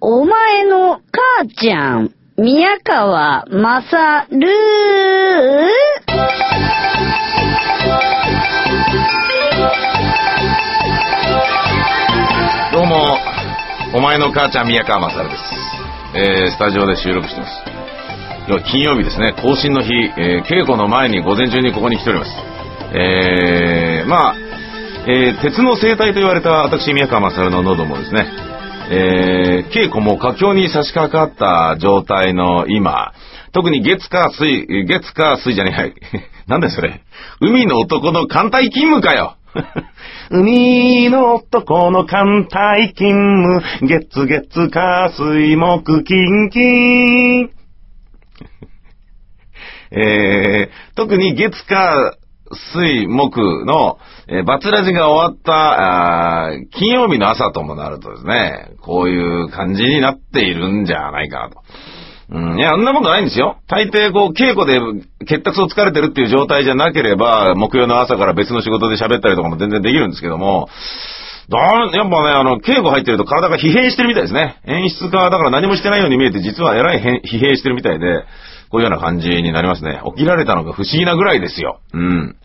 お前の母ちゃん、宮川まさるどうも、お前の母ちゃん宮川勝です。えー、スタジオで収録してます。今日金曜日ですね、更新の日、えー、稽古の前に午前中にここに来ております。えー、まあ、えー、鉄の生態と言われた私宮川勝の喉もですね、えー、稽古も佳境に差し掛かった状態の今、特に月火水、月火水じゃねえ、なんだそれ。海の男の艦隊勤務かよ 海の男の艦隊勤務、月月火水木金金。えー、特に月火水木の、えー、バツラジが終わった、あ金曜日の朝ともなるとですね、こういう感じになっているんじゃないかなと。うん、いや、あんなことないんですよ。大抵こう、稽古で結託を疲れてるっていう状態じゃなければ、木曜の朝から別の仕事で喋ったりとかも全然できるんですけども、だやっぱね、あの、稽古入ってると体が疲弊してるみたいですね。演出家だから何もしてないように見えて、実は偉い疲弊してるみたいで、こういうような感じになりますね。起きられたのが不思議なぐらいですよ。うん。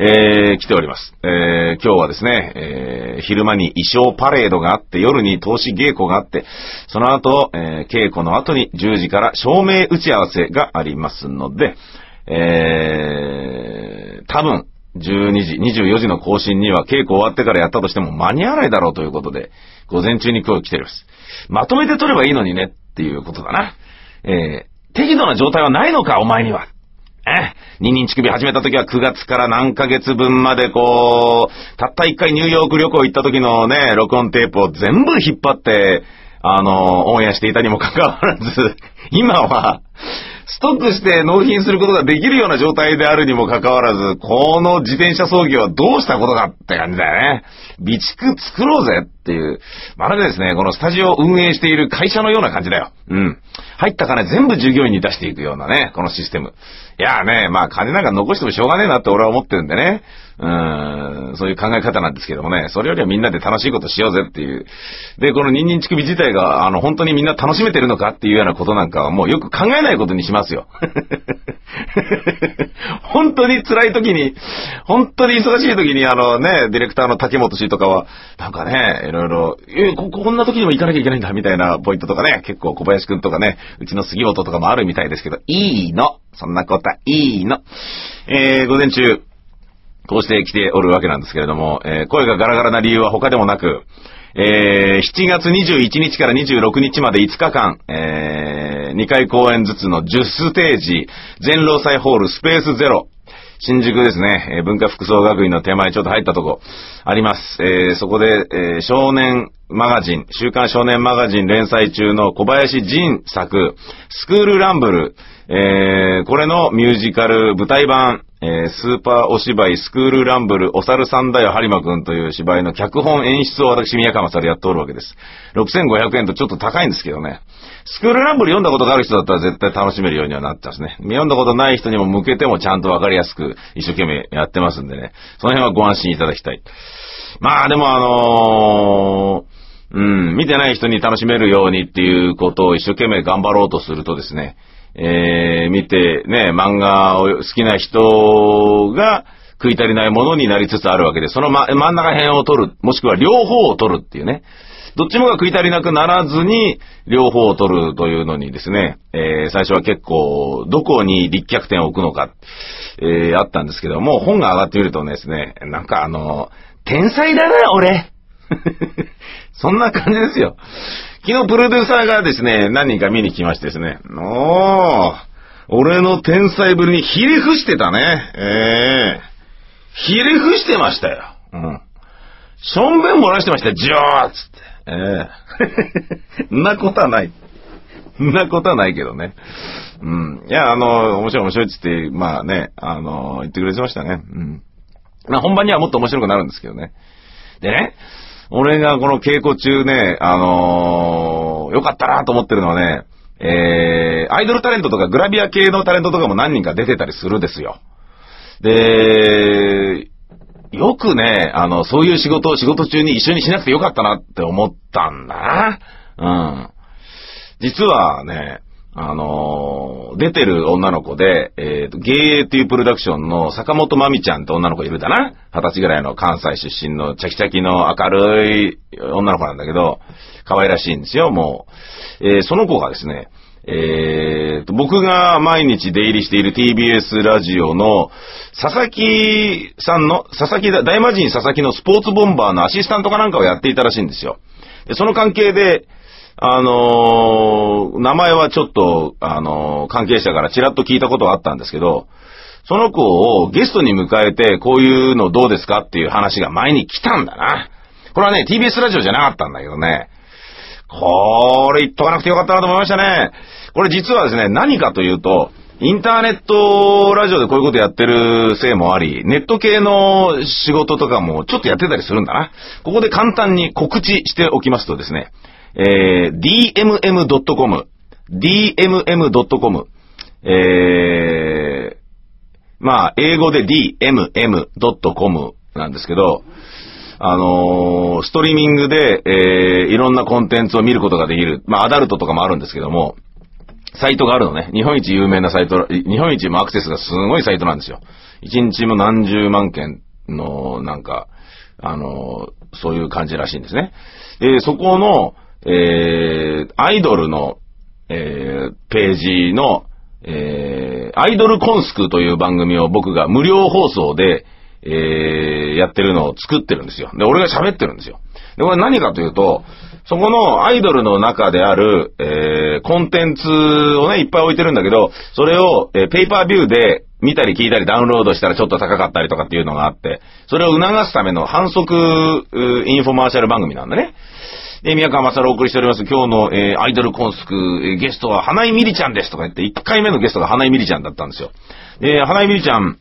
えー、来ております。えー、今日はですね、えー、昼間に衣装パレードがあって、夜に投資稽古があって、その後、えー、稽古の後に10時から照明打ち合わせがありますので、えー、多分、12時、24時の更新には稽古終わってからやったとしても間に合わないだろうということで、午前中に今日来ております。まとめて撮ればいいのにねっていうことだな。えー、適度な状態はないのか、お前には。え？二人乳首始めた時は9月から何ヶ月分までこう、たった一回ニューヨーク旅行行った時のね、録音テープを全部引っ張って、あの、オンエアしていたにもかかわらず、今は、ストックして納品することができるような状態であるにもかかわらず、この自転車操業はどうしたことかって感じだよね。備蓄作ろうぜっていう。まるでですね、このスタジオを運営している会社のような感じだよ。うん。入った金全部従業員に出していくようなね、このシステム。いやーね、まあ金なんか残してもしょうがねえなって俺は思ってるんでね。うーん、そういう考え方なんですけどもね、それよりはみんなで楽しいことしようぜっていう。で、このニンニン乳首自体が、あの、本当にみんな楽しめてるのかっていうようなことなんかはもうよく考えないことにしますよ。本当に辛い時に、本当に忙しい時にあのね、ディレクターの竹本氏とかは、なんかね、いろいろ、え、こ、こんな時にも行かなきゃいけないんだみたいなポイントとかね、結構小林くんとかね、うちの杉本とかもあるみたいですけど、いいの。そんなことはいいの。えー、午前中、こうして来ておるわけなんですけれども、えー声がガラガラな理由は他でもなく、えー7月21日から26日まで5日間、えー2回公演ずつの10ステージ、全労祭ホールスペースゼロ、新宿ですね、え文化服装学院の手前ちょっと入ったとこ、あります。えーそこで、えー少年マガジン、週刊少年マガジン連載中の小林仁作、スクールランブル、えーこれのミュージカル舞台版、えースーパーお芝居スクールランブルお猿さんだよハリマくんという芝居の脚本演出を私宮川さんでやっておるわけです。6500円とちょっと高いんですけどね。スクールランブル読んだことがある人だったら絶対楽しめるようにはなってますね。読んだことない人にも向けてもちゃんとわかりやすく一生懸命やってますんでね。その辺はご安心いただきたい。まあでもあのーうん、見てない人に楽しめるようにっていうことを一生懸命頑張ろうとするとですね、えー、見てね、漫画を好きな人が食い足りないものになりつつあるわけで、その、ま、真ん中辺を取る、もしくは両方を取るっていうね。どっちもが食い足りなくならずに、両方を取るというのにですね、えー最初は結構、どこに立脚点を置くのか、えーあったんですけども、本が上がってみるとですね、なんかあの、天才だな、俺 そんな感じですよ。昨日プロデューサーがですね、何人か見に来ましてですね、おー、俺の天才ぶりにひれ伏してたね。ええひれ伏してましたよ。うん。しょんべん漏らしてましたよ、ジョーっつって。ええんなことはない。んなことはないけどね。うん。いや、あの、面白い面白いっつって、まあね、あの、言ってくれてましたね。うん。まあ本番にはもっと面白くなるんですけどね。でね、俺がこの稽古中ね、あのーよかったなと思ってるのはね、えー、アイドルタレントとかグラビア系のタレントとかも何人か出てたりするですよ。で、よくね、あの、そういう仕事を仕事中に一緒にしなくてよかったなって思ったんだな。うん。実はね、あのー出てる女の子で、えっ、と、芸っていうプロダクションの坂本まみちゃんって女の子いるだな二十歳ぐらいの関西出身のチャキチャキの明るい女の子なんだけど、可愛らしいんですよ、もう。えーその子がですね、えーと、僕が毎日出入りしている TBS ラジオの佐々木さんの、佐々木、大魔神佐々木のスポーツボンバーのアシスタントかなんかをやっていたらしいんですよ。で、その関係で、あのー名前はちょっと、あのー関係者からちらっと聞いたことがあったんですけど、その子をゲストに迎えて、こういうのどうですかっていう話が前に来たんだな。これはね、TBS ラジオじゃなかったんだけどね。これ言っとかなくてよかったなと思いましたね。これ実はですね、何かというと、インターネットラジオでこういうことやってるせいもあり、ネット系の仕事とかもちょっとやってたりするんだな。ここで簡単に告知しておきますとですね、えー、dmm.com、dmm.com、えー、まあ、英語で dmm.com なんですけど、あのーストリーミングで、えー、いろんなコンテンツを見ることができる。まあ、アダルトとかもあるんですけども、サイトがあるのね。日本一有名なサイト、日本一もアクセスがすごいサイトなんですよ。一日も何十万件の、なんか、あのーそういう感じらしいんですね。で、そこの、えー、アイドルの、えー、ページの、えー、アイドルコンスクという番組を僕が無料放送で、えー、やってるのを作ってるんですよ。で、俺が喋ってるんですよ。で、これ何かというと、そこのアイドルの中である、えー、コンテンツをね、いっぱい置いてるんだけど、それを、えーペーパービューで見たり聞いたりダウンロードしたらちょっと高かったりとかっていうのがあって、それを促すための反則インフォマーシャル番組なんだね。で、宮川正郎お送りしております。今日の、えーアイドルコンスク、えーゲストは花井みりちゃんですとか言って、1回目のゲストが花井みりちゃんだったんですよ。で、花井みりちゃん、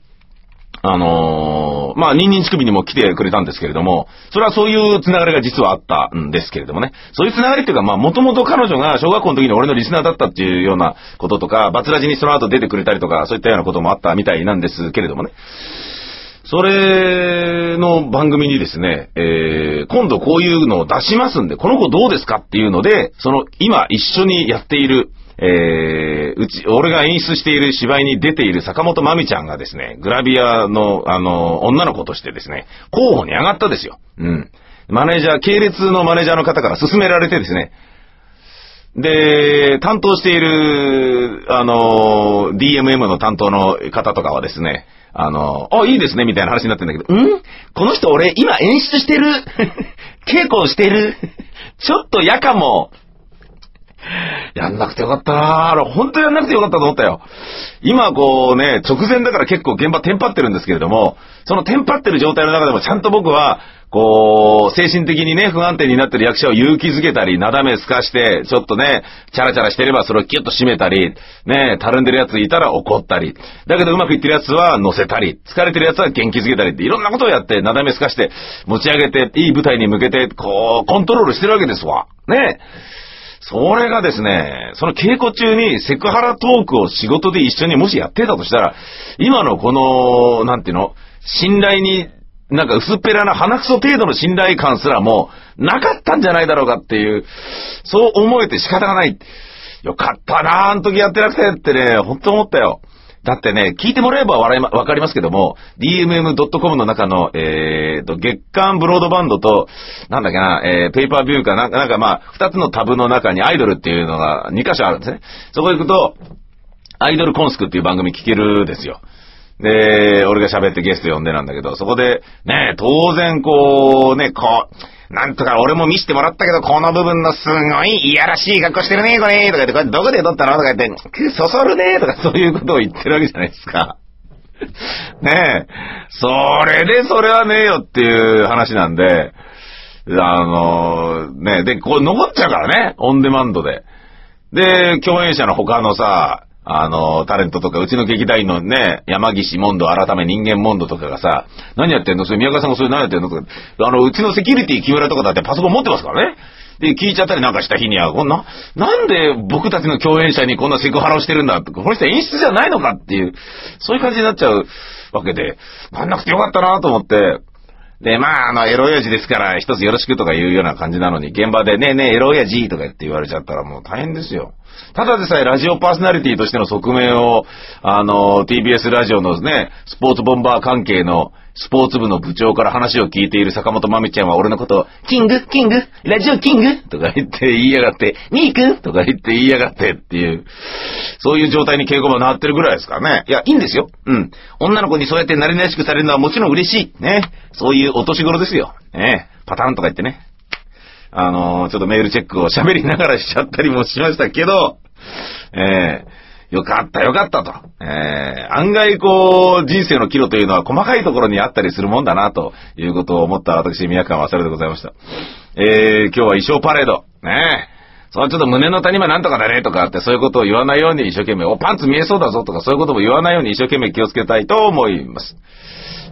あのーまあ、ニンニン乳首にも来てくれたんですけれども、それはそういうつながりが実はあったんですけれどもね。そういうつながりっていうか、まあ、もともと彼女が小学校の時に俺のリスナーだったっていうようなこととか、バツラジにその後出てくれたりとか、そういったようなこともあったみたいなんですけれどもね。それの番組にですね、えー、今度こういうのを出しますんで、この子どうですかっていうので、その、今一緒にやっている、えー、うち、俺が演出している芝居に出ている坂本まみちゃんがですね、グラビアの、あの、女の子としてですね、候補に上がったですよ。うん。マネージャー、系列のマネージャーの方から勧められてですね、で、担当している、あの、DMM の担当の方とかはですね、あの、あ、いいですね、みたいな話になってんだけど、ん？この人俺、今演出してる？稽古をしてる？ちょっと嫌かも。やんなくてよかったなぁ。本当にやんなくてよかったと思ったよ。今こうね、直前だから結構現場テンパってるんですけれども、そのテンパってる状態の中でもちゃんと僕は、こう、精神的にね、不安定になってる役者を勇気づけたり、なだめすかして、ちょっとね、チャラチャラしてればそれをキュッと締めたり、ね、たるんでるやついたら怒ったり、だけどうまくいってるやつは乗せたり、疲れてるやつは元気づけたりって、いろんなことをやって、なだめすかして、持ち上げて、いい舞台に向けて、こう、コントロールしてるわけですわ。ね。それがですね、その稽古中にセクハラトークを仕事で一緒にもしやってたとしたら、今のこの、なんていうの、信頼に、なんか薄っぺらな鼻くそ程度の信頼感すらもなかったんじゃないだろうかっていう、そう思えて仕方がない。よかったなあの時やってなくてってね、本当思ったよ。だってね、聞いてもらえば笑いま、わかりますけども、dmm.com の中の、えーと、月間ブロードバンドと、なんだっけな、えー、ペーパービューかなんか、なんかまあ、二つのタブの中にアイドルっていうのが2箇所あるんですね。そこ行くと、アイドルコンスクっていう番組聞けるですよ。で、俺が喋ってゲスト呼んでなんだけど、そこで、ね、当然こう、ね、こう、なんとか俺も見せてもらったけど、この部分のすごいいやらしい格好してるね、これ、とか言って、これどこで撮ったの？とか言って、くそそるね、とかそういうことを言ってるわけじゃないですか。ねえ。それでそれはねえよっていう話なんで、あの、ねで、これ残っちゃうからね、オンデマンドで。で、共演者の他のさ、あの、タレントとか、うちの劇団員のね、山岸モンド改め人間モンドとかがさ、何やってんの？それ宮川さんがそれ何やってんの？とか、あの、うちのセキュリティ木村とかだってパソコン持ってますからね。で、聞いちゃったりなんかした日には、こんな、なんで僕たちの共演者にこんなセクハラをしてるんだって、この人演出じゃないのかっていう、そういう感じになっちゃうわけで、なんなくてよかったなと思って、で、まあ、あの、エロ親父ですから、一つよろしくとか言うような感じなのに、現場でねえねえ、エロ親父とか言って言われちゃったらもう大変ですよ。ただでさえラジオパーソナリティとしての側面を、あの、TBS ラジオのね、スポーツボンバー関係のスポーツ部の部長から話を聞いている坂本まみちゃんは俺のことを、キングキングラジオキングとか言って言いやがって、ニークとか言って言いやがってっていう、そういう状態に稽古場なってるぐらいですからね。いや、いいんですよ。うん。女の子にそうやってなりなしくされるのはもちろん嬉しい。ね。そういうお年頃ですよ。ね。パターンとか言ってね。あのー、ちょっとメールチェックを喋りながらしちゃったりもしましたけど、えー、よかったよかったと。えー、案外こう、人生の岐路というのは細かいところにあったりするもんだな、ということを思った私、宮川勝でございました。えー、今日は衣装パレード。ねえそのちょっと胸の谷間なんとかだねとかってそういうことを言わないように一生懸命、お、パンツ見えそうだぞとかそういうことも言わないように一生懸命気をつけたいと思います。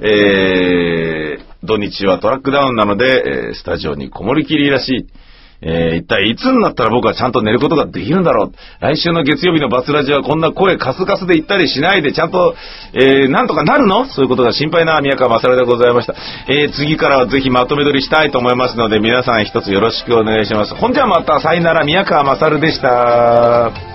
えー、土日はトラックダウンなので、え、スタジオにこもりきりらしい。えー、一体いつになったら僕はちゃんと寝ることができるんだろう？来週の月曜日のバスラジはこんな声カスカスで言ったりしないで、ちゃんと、えー、なんとかなるの？そういうことが心配な宮川勝でございました。えー、次からはぜひまとめ撮りしたいと思いますので、皆さん一つよろしくお願いします。ほんじゃまた、さいなら宮川勝でした。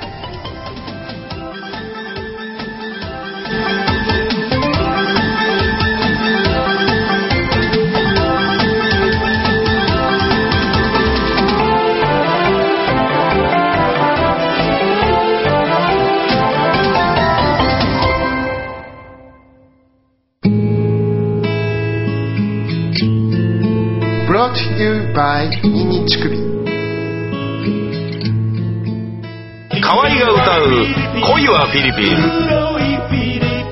Brought to you by ニンニン乳首河合が歌う「恋はフィリピン」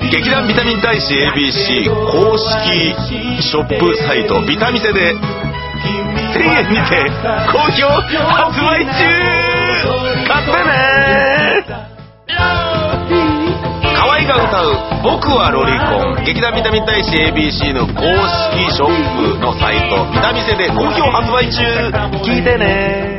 劇団ビタミン大使 ABC 公式ショップサイトビタミセで1000円にて好評発売中。買ってねが歌う「僕はロリコン」劇団ビタミン大使 ABC の公式ショップのサイト「ビタミセ」で好評発売中。聞いてね。